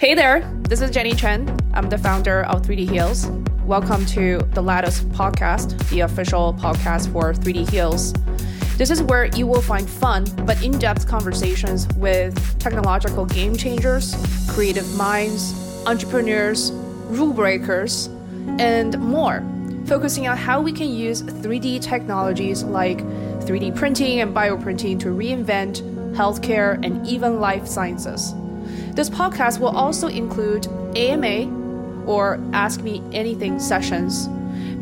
Hey there, this is Jenny Chen. I'm the founder of 3D Heals. Welcome to the Lattice podcast, the official podcast for 3D Heals. This is where you will find fun but in depth conversations with technological game changers, creative minds, entrepreneurs, rule breakers, and more, focusing on how we can use 3D technologies like 3D printing and bioprinting to reinvent healthcare and even life sciences. This podcast will also include AMA or Ask Me Anything sessions,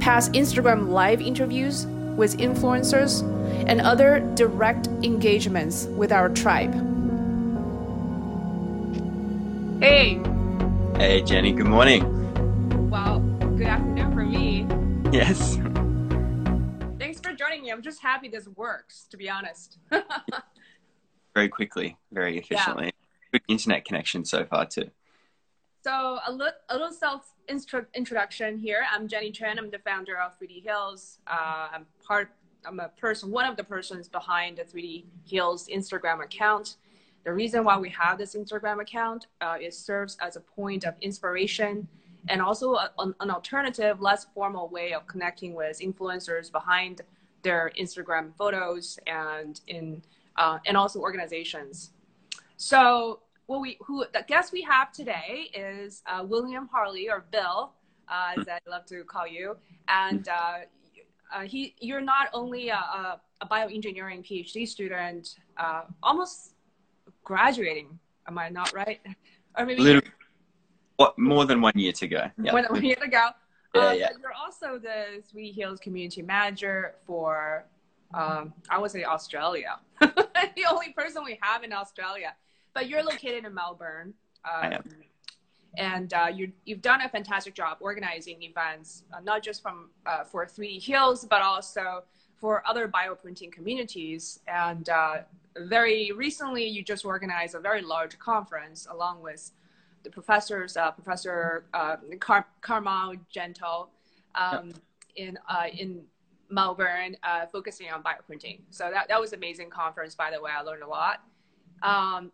past Instagram live interviews with influencers, and other direct engagements with our tribe. Hey! Hey, Jenny, good morning. Well, good afternoon for me. Yes. Thanks for joining me. I'm just happy this works, to be honest. very quickly, very efficiently. Yeah good internet connection so far too. So a, a little self introduction here. I'm Jenny Chen. I'm the founder of 3D Heals. Uh, I'm part. I'm a person, one of the persons behind the 3D Heals Instagram account. The reason why we have this Instagram account uh, it serves as a point of inspiration and also a, an, an alternative, less formal way of connecting with influencers behind their Instagram photos and in uh, and also organizations. So what we who the guest we have today is uh, William Harley or Bill, uh, as I love to call you, and uh, uh he you're not only a, a, a bioengineering PhD student, uh, almost graduating. Am I not right? Or maybe what more than one year to go? Yeah. More than one year to go. Yeah, um, yeah. You're also the 3D Heals community manager for, um, I would say Australia. the only person we have in Australia but you're located in Melbourne. Um, I am. And uh, you have done a fantastic job organizing events, uh, not just from uh, for 3D Heals, but also for other bioprinting communities. And uh, very recently, you just organized a very large conference along with the professors, uh, Professor uh, Car- Carmel Gentle, um, in in Melbourne, focusing on bioprinting. So that that was an amazing conference. By the way, I learned a lot. Um,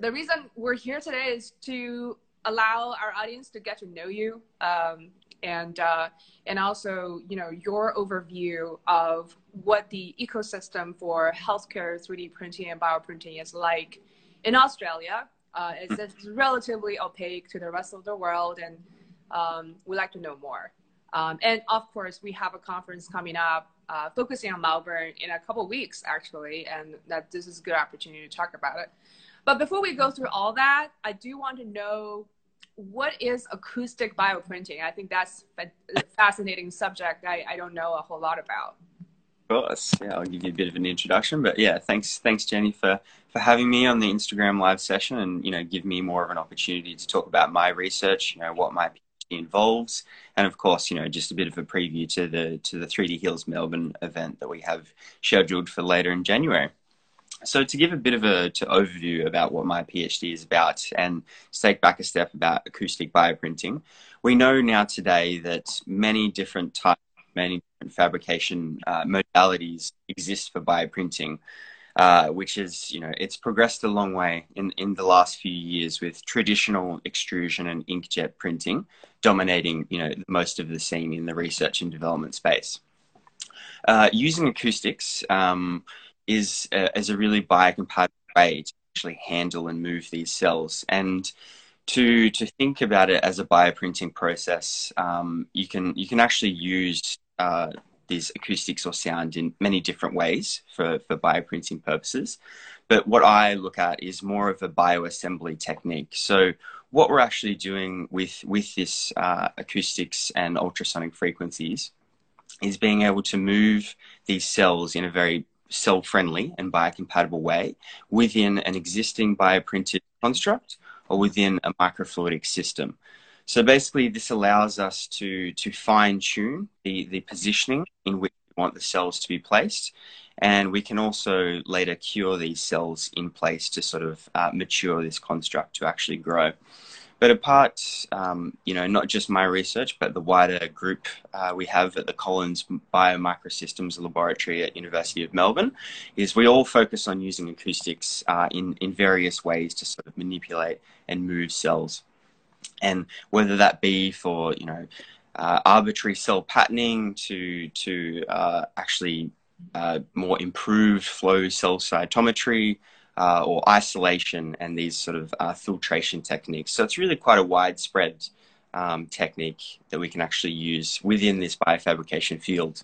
the reason we're here today is to allow our audience to get to know you um, and uh, and also you know your overview of what the ecosystem for healthcare 3D printing and bioprinting is like in Australia. Uh, it's, it's, relatively opaque to the rest of the world, and um, we'd like to know more. Um, and of course, we have a conference coming up uh, focusing on Melbourne in a couple weeks, actually, and that this is a good opportunity to talk about it. But before we go through all that, I do want to know what is acoustic bioprinting? I think that's a fascinating subject I, I don't know a whole lot about. Of course, yeah, I'll give you a bit of an introduction, but yeah, thanks, thanks Jenny for, for having me on the Instagram live session and, you know, give me more of an opportunity to talk about my research, you know, what my PhD involves, and of course, you know, just a bit of a preview to the, to the 3D Heals Melbourne event that we have scheduled for later in January. So to give a bit of a overview about what my PhD is about and take back a step about acoustic bioprinting, we know now today that many different types, many different fabrication uh, modalities exist for bioprinting. Uh, which is, you know, it's progressed a long way in, in the last few years with traditional extrusion and inkjet printing dominating, you know, most of the scene in the research and development space. Uh, using acoustics, um, is a, is a really biocompatible way to actually handle and move these cells. And to to think about it as a bioprinting process, um, you can you can actually use uh, these acoustics or sound in many different ways for, for bioprinting purposes. But what I look at is more of a bioassembly technique. So what we're actually doing with with this uh, acoustics and ultrasonic frequencies is being able to move these cells in a very cell friendly and biocompatible way within an existing bioprinted construct or within a microfluidic system. So basically, this allows us to, to fine tune the, the positioning in which we want the cells to be placed. And we can also later cure these cells in place to sort of uh, mature this construct to actually grow. But apart, um, you know, not just my research, but the wider group uh, we have at the Collins Biomicrosystems Laboratory at University of Melbourne, is we all focus on using acoustics uh, in in various ways to sort of manipulate and move cells, and whether that be for you know uh, arbitrary cell patterning to to uh, actually uh, more improved flow cell cytometry uh, or isolation and these sort of uh, filtration techniques. So it's really quite a widespread um, technique that we can actually use within this biofabrication field.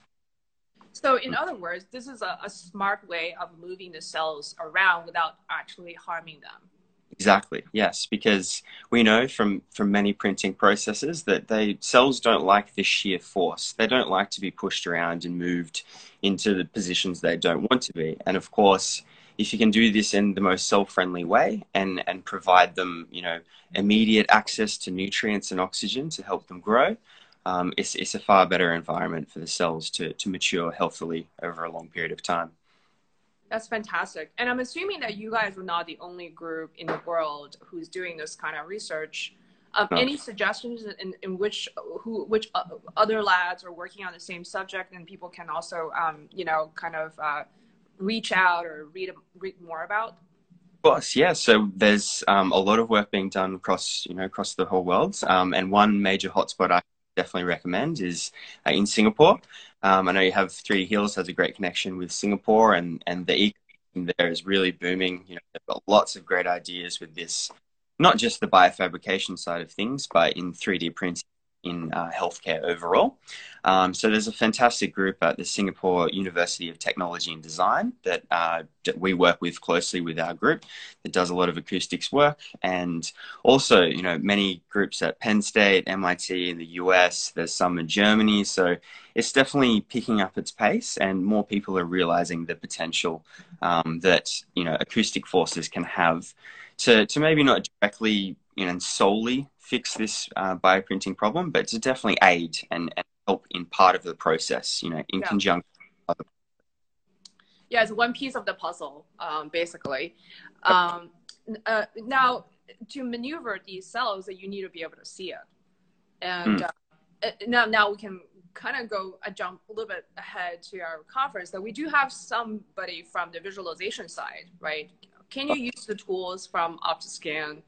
So, in other words, this is a, a smart way of moving the cells around without actually harming them. Exactly. Yes, because we know from from many printing processes that they cells don't like this shear force. They don't like to be pushed around and moved into the positions they don't want to be. And of course, if you can do this in the most cell-friendly way and and provide them you know immediate access to nutrients and oxygen to help them grow um, it's, it's a far better environment for the cells to, to mature healthily over a long period of time. That's fantastic. And i'm assuming that you guys are not the only group in the world who's doing this kind of research. Um, no. any suggestions in, in which who which other labs are working on the same subject and people can also um, you know kind of uh, reach out or read, read more about? Course, yeah. So there's um, a lot of work being done across, you know, across the whole world. Um, and one major hotspot I definitely recommend is uh, in Singapore. Um, I know you have 3D Heals has a great connection with Singapore, and and the ecosystem there is really booming. You know, they've got lots of great ideas with this, not just the biofabrication side of things, but in 3D printing in uh, healthcare overall. Um, so there's a fantastic group at the Singapore University of Technology and Design that, uh, we work with closely with our group that does a lot of acoustics work, and also you know many groups at Penn State, MIT in the US. There's some in Germany, so it's definitely picking up its pace, and more people are realizing the potential um, that you know acoustic forces can have to to maybe not directly you know solely fix this uh, bioprinting problem, but to definitely aid and, and, help in part of the process, you know, in yeah. conjunction. Yeah, it's one piece of the puzzle, um, basically. Um, uh, now, to maneuver these cells, you need to be able to see it. And mm. uh, now, now we can kind of go a jump a little bit ahead to our conference that we do have somebody from the visualization side, right? Can you use the tools from Optiscan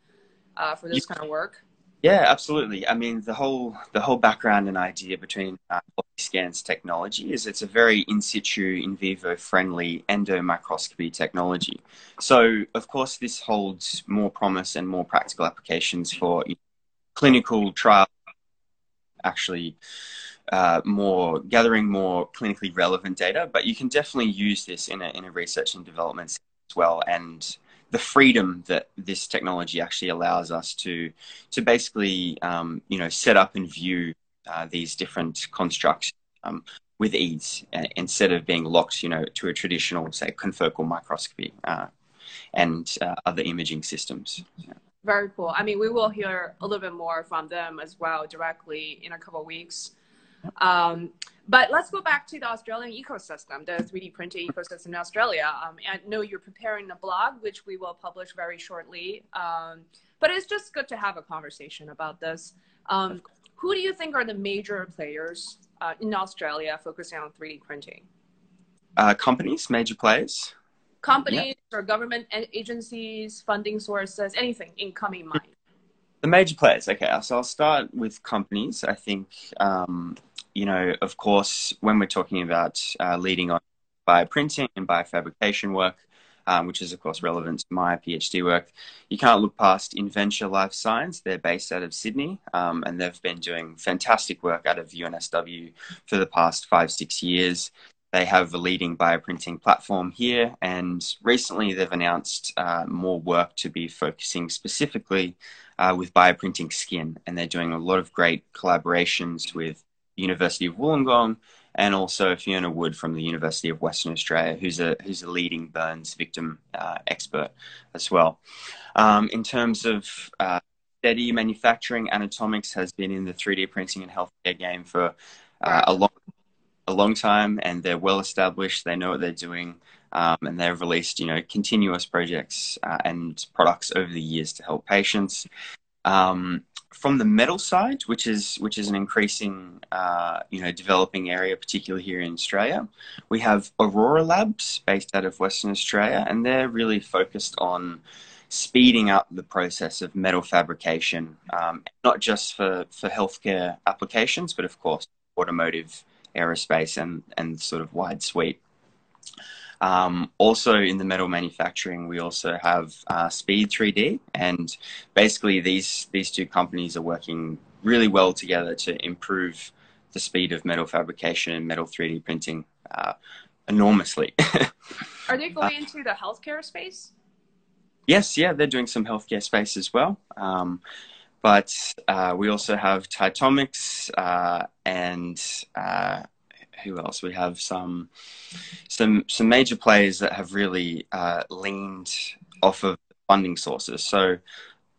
uh, for this kind of work? Yeah, absolutely. I mean, the whole the whole background and idea between uh, scans technology is it's a very in situ, in vivo friendly endomicroscopy technology. So, of course, this holds more promise and more practical applications for you know, clinical trial. Actually, uh, more gathering more clinically relevant data, but you can definitely use this in a in a research and development as well, and the freedom that this technology actually allows us to to basically um, you know set up and view uh, these different constructs um, with ease uh, instead of being locked you know to a traditional say confocal microscopy uh, and uh, other imaging systems. Yeah. Very cool. I mean, we will hear a little bit more from them as well directly in a couple of weeks. Um, but let's go back to the Australian ecosystem, the 3D printing ecosystem in Australia. Um, I know you're preparing a blog, which we will publish very shortly. Um, but it's just good to have a conversation about this. Um, who do you think are the major players uh, in Australia focusing on 3D printing? Uh, companies, major players. Companies yeah. or government agencies, funding sources, anything in coming mind. The major players. Okay, so I'll start with companies. I think um, you know, of course, when we're talking about uh, leading on bioprinting and biofabrication work, um, which is of course relevant to my PhD work, you can't look past Inventia Life Science. They're based out of Sydney, um, and they've been doing fantastic work out of UNSW for the past five, six years. They have a leading bioprinting platform here, and recently they've announced uh, more work to be focusing specifically uh, with bioprinting skin, and they're doing a lot of great collaborations with University of Wollongong, and also Fiona Wood from the University of Western Australia, who's a who's a leading burns victim uh, expert as well. Um, in terms of uh, steady manufacturing, Anatomics has been in the 3D printing and healthcare game for uh, a long a long time, and they're well established. They know what they're doing. Um, and they've released, you know, continuous projects uh, and products over the years to help patients. Um, from the metal side, which is which is an increasing uh, you know developing area, particularly here in Australia, we have Aurora Labs based out of Western Australia, and they're really focused on speeding up the process of metal fabrication, um, not just for for healthcare applications, but of course automotive, aerospace, and and sort of wide suite. Um, also in the metal manufacturing, we also have uh, Speed 3D, and basically these these two companies are working really well together to improve the speed of metal fabrication and metal 3D printing uh, enormously. are they going into the healthcare space? Yes, yeah, they're doing some healthcare space as well. Um, but uh, we also have Titomics uh, and uh, who else? We have some some some major players that have really uh, leaned off of funding sources. So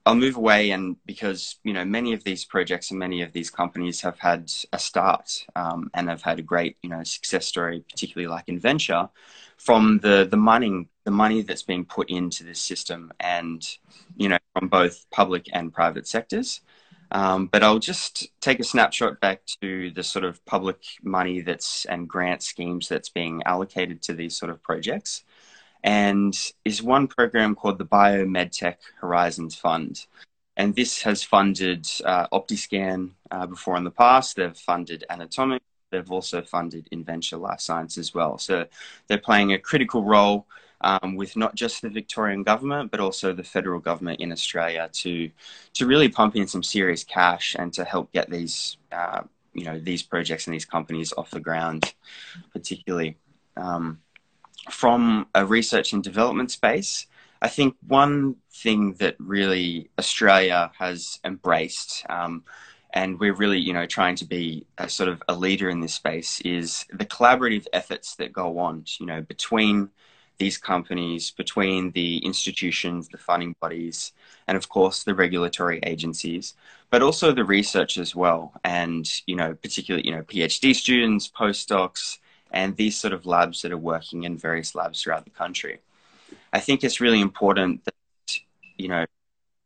I'll move away, and because you know many of these projects and many of these companies have had a start um, and have had a great you know success story, particularly like Inventia, from the the money the money that's being put into this system, and you know from both public and private sectors. Um, but I'll just take a snapshot back to the sort of public money that's and grant schemes that's being allocated to these sort of projects. And is one program called the BioMedTech Horizons Fund. And this has funded uh, OptiScan uh, before in the past. They've funded Anatomic. They've also funded Inventia Life Science as well. So they're playing a critical role um, with not just the Victorian government but also the federal government in Australia to to really pump in some serious cash and to help get these uh, you know these projects and these companies off the ground, particularly um, from a research and development space. I think one thing that really Australia has embraced. Um, and we're really you know trying to be a sort of a leader in this space is the collaborative efforts that go on you know between these companies, between the institutions, the funding bodies, and of course the regulatory agencies, but also the research as well. And, you know, particularly, you know, PhD students, postdocs, and these sort of labs that are working in various labs throughout the country. I think it's really important that, you know,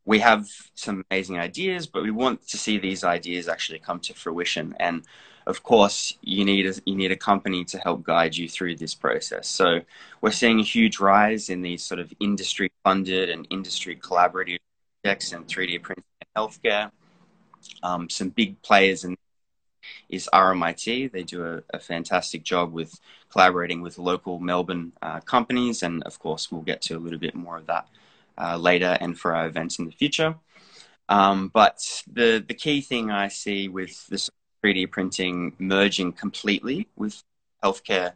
we have some amazing ideas, but we want to see these ideas actually come to fruition. And of course, you need a, you need a company to help guide you through this process. So we're seeing a huge rise in these sort of industry funded and industry collaborative projects in 3D printing and healthcare. Um, some big players in is RMIT. They do a, a, fantastic job with collaborating with local Melbourne uh, companies, and of course, we'll get to a little bit more of that uh, later and for our events in the future. Um, but the the key thing I see with this 3D printing merging completely with healthcare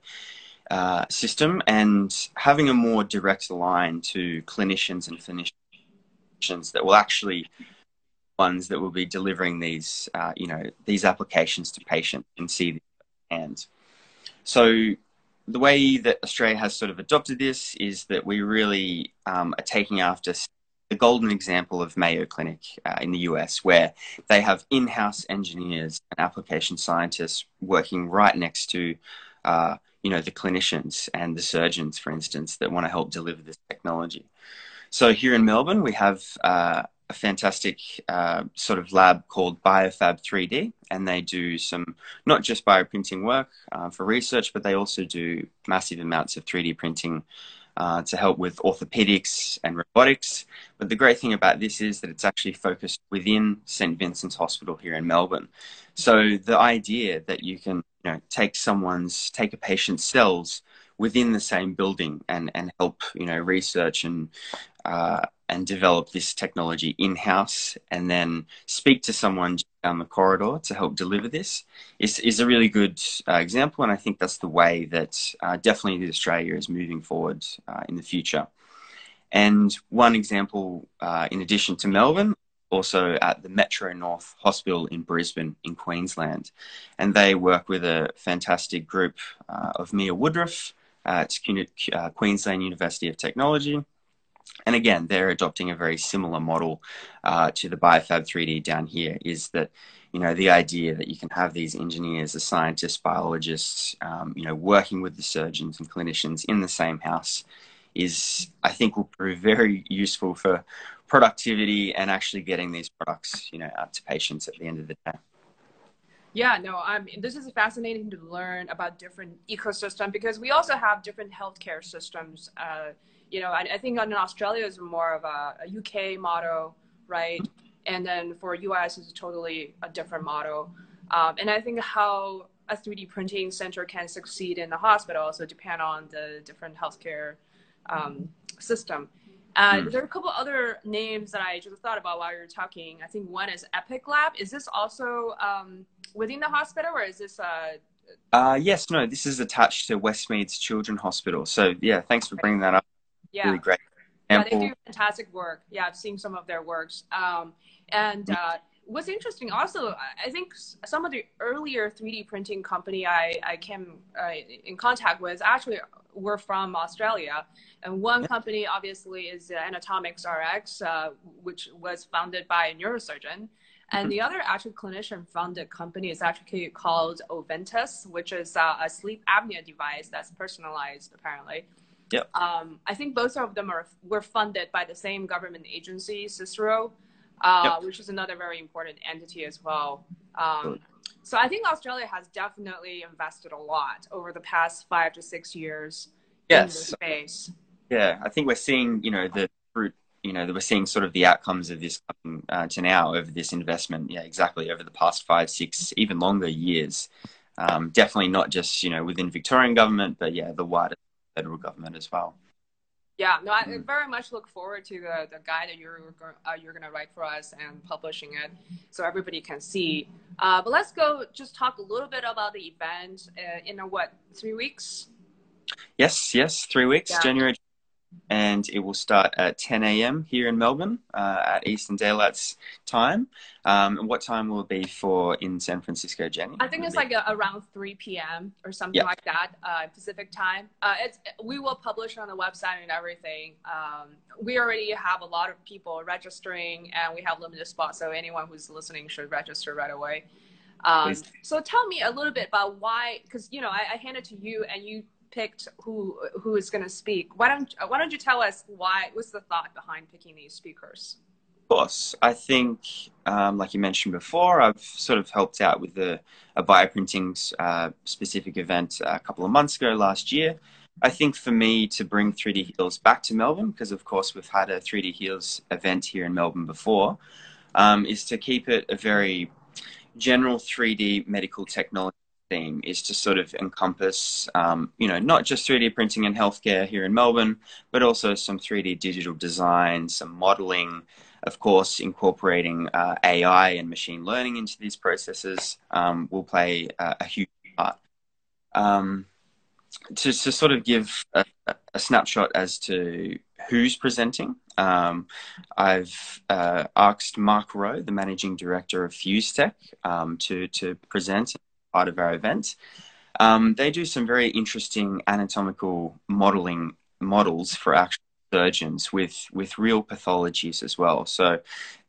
uh, system and having a more direct line to clinicians and clinicians that will actually ones that will be delivering these uh, you know these applications to patients and see the hands. So the way that Australia has sort of adopted this is that we really um, are taking after the golden example of Mayo Clinic uh, in the US, where they have in house engineers and application scientists working right next to. Uh, you know the clinicians and the surgeons, for instance, that want to help deliver this technology. So here in Melbourne, we have uh, a fantastic uh, sort of lab called Biofab 3D, and they do some not just bioprinting work uh, for research, but they also do massive amounts of 3D printing uh, to help with orthopedics and robotics. But the great thing about this is that it's actually focused within St. Vincent's Hospital here in Melbourne. So the idea that you can you know, take someone's, take a patient's cells within the same building and, and help, you know, research and uh, and develop this technology in house and then speak to someone down the corridor to help deliver this is, is a really good uh, example. And I think that's the way that uh, definitely Australia is moving forward uh, in the future. And one example, uh, in addition to Melbourne, also at the Metro North Hospital in Brisbane, in Queensland. And they work with a fantastic group uh, of Mia Woodruff at uh, Queensland University of Technology and again, they're adopting a very similar model uh, to the Biofab 3D down here. Is that you know the idea that you can have these engineers, the scientists, biologists, um, you know, working with the surgeons and clinicians in the same house is I think will prove very useful for productivity and actually getting these products, you know, out to patients at the end of the day. Yeah, no, I mean, this is fascinating to learn about different ecosystem because we also have different healthcare systems. Uh, you know, I, I, think in Australia is more of a, a, UK model, right? And then for US is totally a different model. Um, and I think how a 3D printing center can succeed in the hospital also depend on the different healthcare um, system. Uh, mm. There are a couple other names that I just thought about while you were talking. I think one is Epic Lab. Is this also um, within the hospital, or is this? Uh... Uh, yes, no. This is attached to Westmeads Children's Hospital. So yeah, thanks for bringing that up. Yeah, really great. Yeah, they do fantastic work. Yeah, I've seen some of their works. Um, and mm. uh, what's interesting also, I think some of the earlier 3D printing company I, I came uh, in contact with actually were from Australia. And one company obviously is Anatomics RX, uh, which was founded by a neurosurgeon. And mm-hmm. the other actually clinician founded company is actually called Oventus, which is uh, a sleep apnea device that's personalized apparently. Yep. Um, I think both of them are were funded by the same government agency, CSIRO, uh, yep. which is another very important entity as well. Um, so I think Australia has definitely invested a lot over the past five to six years yes. in this space. Yeah, I think we're seeing, you know, the fruit, you know, that we're seeing sort of the outcomes of this coming uh, to now over this investment. Yeah, exactly. Over the past five, six, even longer years. Um, definitely not just, you know, within Victorian government, but yeah, the wider federal government as well. Yeah, no, I mm. very much look forward to the, the guide that you're uh, you're gonna write for us and publishing it, so everybody can see. Uh, but let's go just talk a little bit about the event uh, in a, what three weeks. Yes, yes, three weeks, yeah. January and it will start at 10 a.m. here in Melbourne uh, at Eastern Daylight Time. Um, and what time will it be for in San Francisco, Jenny? I think it's like a, around 3 p.m. or something like that, uh, Pacific time. Uh, it's, we will publish on the website and everything. Um, we already have a lot of people registering and we have limited spots, so anyone who's listening should register right away. Um, so tell me a little bit about why, because you know I, I handed to you and you picked who who is going to speak. Why don't Why don't you tell us why? What's the thought behind picking these speakers? Of course, I think, um, like you mentioned before, I've sort of helped out with the, a bioprinting uh, specific event a couple of months ago last year. I think for me to bring 3D Heals back to Melbourne, because of course we've had a 3D Heals event here in Melbourne before, um, is to keep it a very general 3D medical technology theme is to sort of encompass, um, you know, not just 3D printing in healthcare here in Melbourne, but also some 3D digital design, some modeling, of course, incorporating uh, AI and machine learning into these processes um, will play uh, a huge part. Um, to, to sort of give a, a, snapshot as to who's presenting, um, I've uh, asked Mark Rowe, the managing director of FuseTech, um, to to present part of our event. Um, they do some very interesting anatomical modeling models for actual surgeons with with real pathologies as well. So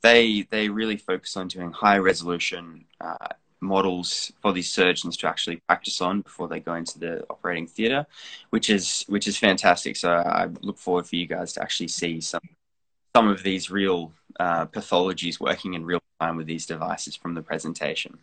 they they really focus on doing high resolution uh, models for these surgeons to actually practice on before they go into the operating theatre, which is which is fantastic. So I look forward for you guys to actually see some some of these real uh, pathologies working in real time with these devices from the presentation.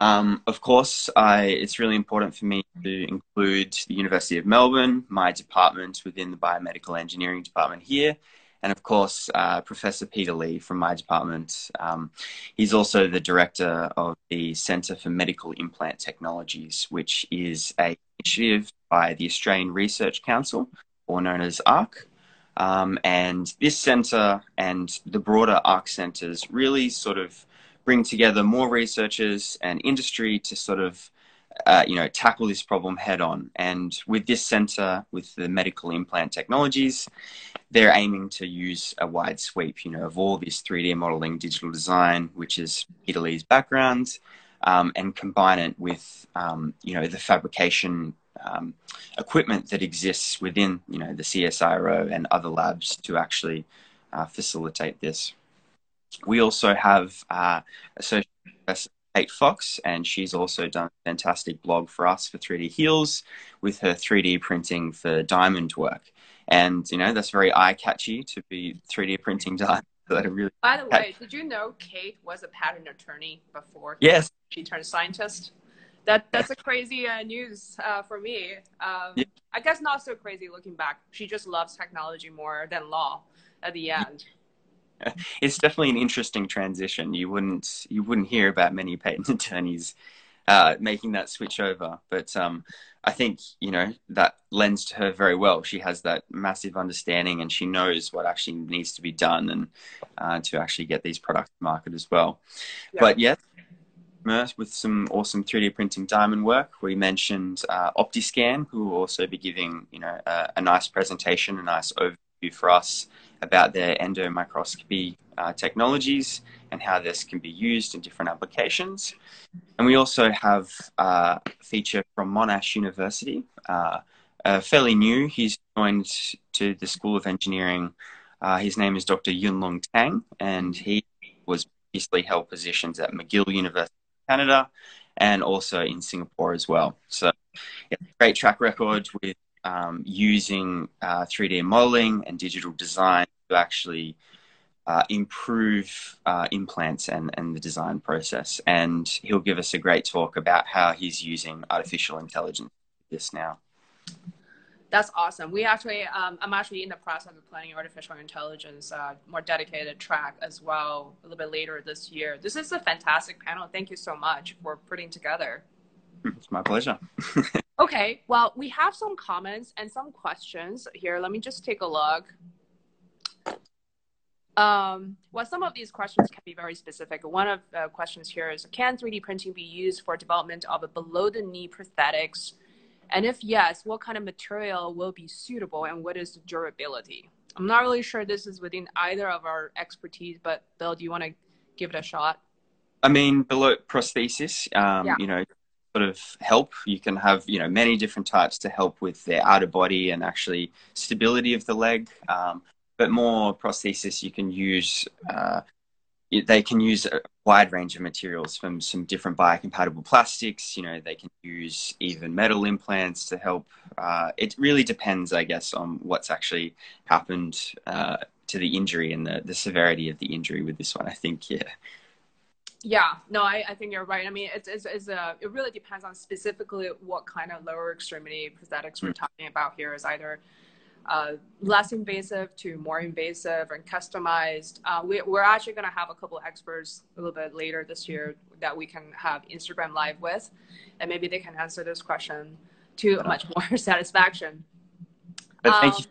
Um, of course, I, it's really important for me to include the University of Melbourne, my department within the biomedical engineering department here, and of course, uh, Professor Peter Lee from my department. Um, he's also the director of the Centre for Medical Implant Technologies, which is a initiative by the Australian Research Council, or known as ARC. Um, and this centre and the broader ARC centres really sort of bring together more researchers and industry to sort of uh, you know tackle this problem head on. And with this center with the medical implant technologies they're aiming to use a wide sweep you know of all this 3d modeling digital design which is lee's background um, and combine it with um, you know the fabrication um, equipment that exists within you know the csiro and other labs to actually uh, facilitate this we also have uh, Associate Professor Kate Fox, and she's also done a fantastic blog for us for 3D Heals with her 3D printing for diamond work. and you know that's very eye catchy to be 3D printing diamonds that really. By the way, did you know Kate was a patent attorney before? Yes. She turned scientist. That that's a crazy uh, news uh, for me. Um, yeah. I guess not so crazy looking back. She just loves technology more than law at the end. It's definitely an interesting transition. You wouldn't you wouldn't hear about many patent attorneys uh, making that switch over, but um, I think you know that lends to her very well. She has that massive understanding, and she knows what actually needs to be done, and uh, to actually get these products to market as well. Yeah. But yes, with some awesome 3D printing diamond work. We mentioned uh, OptiScan, who will also be giving you know a, a, nice presentation, a nice overview for us about their endomicroscopy uh, technologies and how this can be used in different applications. And we also have uh, a feature from Monash University, uh, fairly new. He's joined to the School of Engineering. Uh, his name is Dr. Yunlong Tang, and he was previously held positions at McGill University Canada and also in Singapore as well. So, yeah, great track record with um, using uh, 3D modeling and digital design to actually uh, improve uh, implants and, and the design process. And he'll give us a great talk about how he's using artificial intelligence this now. That's awesome. We actually, um, I'm actually in the process of planning artificial intelligence, uh, more dedicated track as well, a little bit later this year. This is a fantastic panel. Thank you so much for putting together. It's my pleasure. okay, well, we have some comments and some questions here. Let me just take a look. Um, well, some of these questions can be very specific. One of the questions here is, can 3D printing be used for development of a below-the-knee prosthetics and if yes, what kind of material will be suitable and what is the durability? I'm not really sure this is within either of our expertise, but Bill, do you want to give it a shot? I mean, below prosthesis, um, yeah. you know, sort of help. You can have, you know, many different types to help with the outer body and actually stability of the leg. Um, but more prosthesis, you can use uh, they can use a wide range of materials from some different biocompatible plastics. You know, they can use even metal implants to help. Uh, it really depends, I guess, on what's actually happened uh, to the injury and the, the severity of the injury with this one. I think, yeah. Yeah, no, I, I think you're right. I mean, it's, it's, it's a, it really depends on specifically what kind of lower extremity prosthetics we're mm. talking about here is either uh, less invasive to more invasive and customized. Uh, we, are actually going to have a couple experts a little bit later this year that we can have Instagram live with, and maybe they can answer this question to much more satisfaction. But thank um,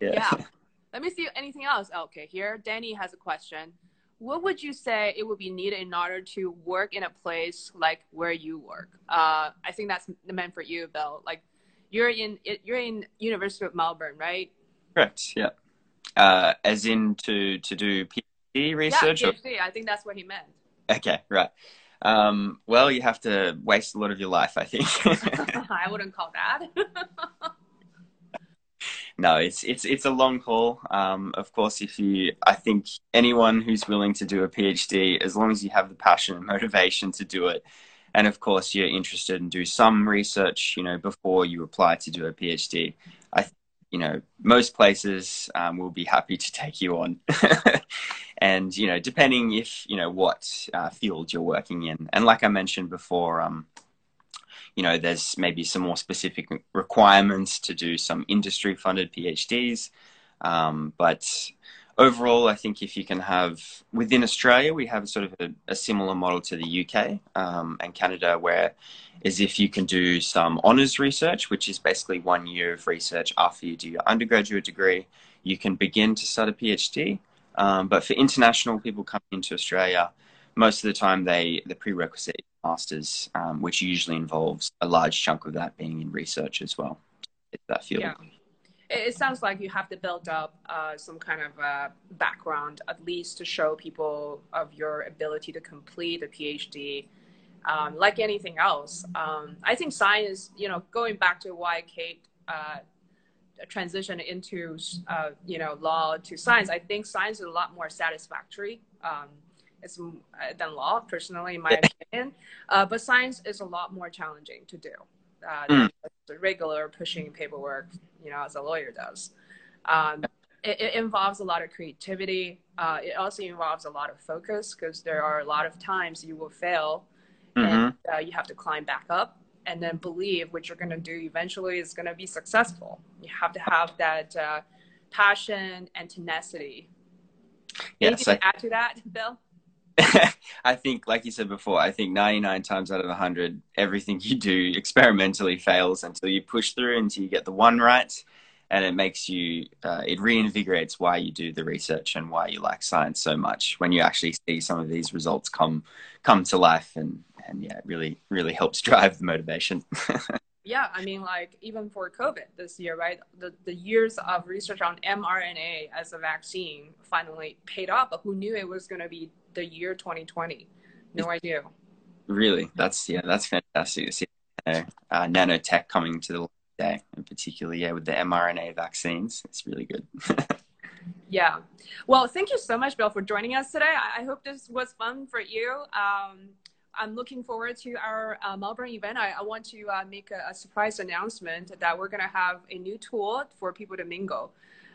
you. Yeah. yeah. Let me see anything else. Okay, here Danny has a question. What would you say it would be needed in order to work in a place like where you work? Uh, I think that's meant for you, Bill. Like you're in you're in University of Melbourne, right? Correct. Yeah. Uh, as in to to do PhD research. Yeah, PhD. Or... I think that's what he meant. Okay. Right. Um, well, you have to waste a lot of your life, I think. I wouldn't call that. no, it's it's it's a long haul. Um, of course, if you, I think anyone who's willing to do a PhD, as long as you have the passion and motivation to do it, and of course you're interested and do some research you know before you apply to do a phd i you know most places um, will be happy to take you on and you know depending if you know what uh, field you're working in and like i mentioned before um, you know there's maybe some more specific requirements to do some industry funded phds um, but overall, I think if you can have within Australia, we have sort of a, a similar model to the UK um, and Canada, where is if you can do some honours research, which is basically one year of research after you do your undergraduate degree, you can begin to start a PhD. Um, but for international people coming into Australia, most of the time they the prerequisite is masters, um, which usually involves a large chunk of that being in research as well. That field. Yeah it, sounds like you have to build up uh, some kind of uh, background, at least to show people of your ability to complete a PhD. Um, like anything else, um, I think science, you know, going back to why Kate uh, transitioned into, uh, you know, law to science, I think science is a lot more satisfactory. Um, it's, uh, than law, personally, in my opinion. Uh, but science is a lot more challenging to do uh, mm. the regular pushing paperwork, you know, as a lawyer does. Um, it, it, involves a lot of creativity. Uh, it also involves a lot of focus because there are a lot of times you will fail mm-hmm. and uh, you have to climb back up and then believe what you're going to do eventually is going to be successful. You have to have that uh, passion and tenacity. Yes, Anything I, to add to that, Bill? I think, like you said before, I think 99 times out of 100, everything you do experimentally fails until you push through, until you get the one right. And it makes you, uh, it reinvigorates why you do the research and why you like science so much when you actually see some of these results come come to life. And, and yeah, it really, really helps drive the motivation. yeah, I mean, like even for COVID this year, right? The, the years of research on mRNA as a vaccine finally paid off, but who knew it was going to be the year 2020. No idea. Really, that's yeah, that's fantastic to see. Uh, uh, nanotech coming to the day, and particularly yeah, with the mRNA vaccines, it's really good. yeah, well, thank you so much, Bill, for joining us today. I, I hope this was fun for you. Um, I'm looking forward to our uh, Melbourne event. I, I want to uh, make a, a, surprise announcement that we're going to have a new tool for people to mingle.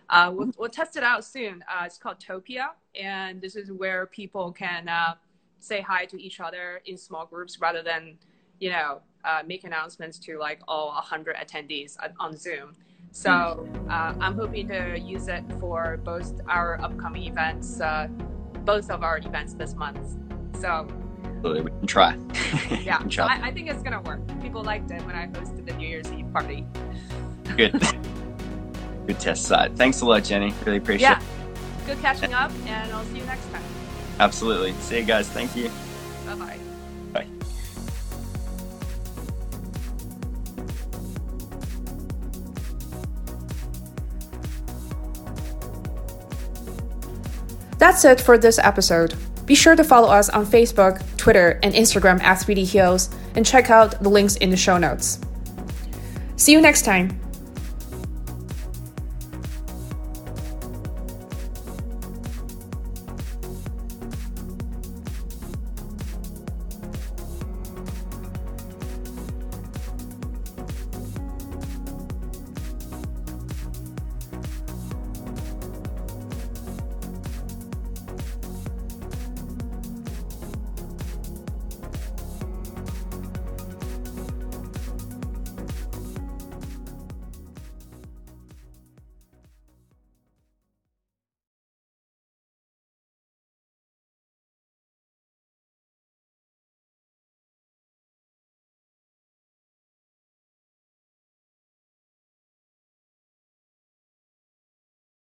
Uh, we'll, we'll, test it out soon. Uh, it's called Topia, and this is where people can uh, say hi to each other in small groups rather than, you know, uh, make announcements to like all 100 attendees on Zoom. So uh, I'm hoping to use it for both our upcoming events, uh, both of our events this month. So we can try. yeah, can try. I, I think it's gonna work. People liked it when I hosted the New Year's Eve party. Good. good test site. Thanks a lot, Jenny. Really appreciate yeah. it. Good catching up, and I'll see you next time. Absolutely. See you guys. Thank you. Bye bye. Bye. That's it for this episode. Be sure to follow us on Facebook, Twitter, and Instagram at 3D Heals, and check out the links in the show notes. See you next time.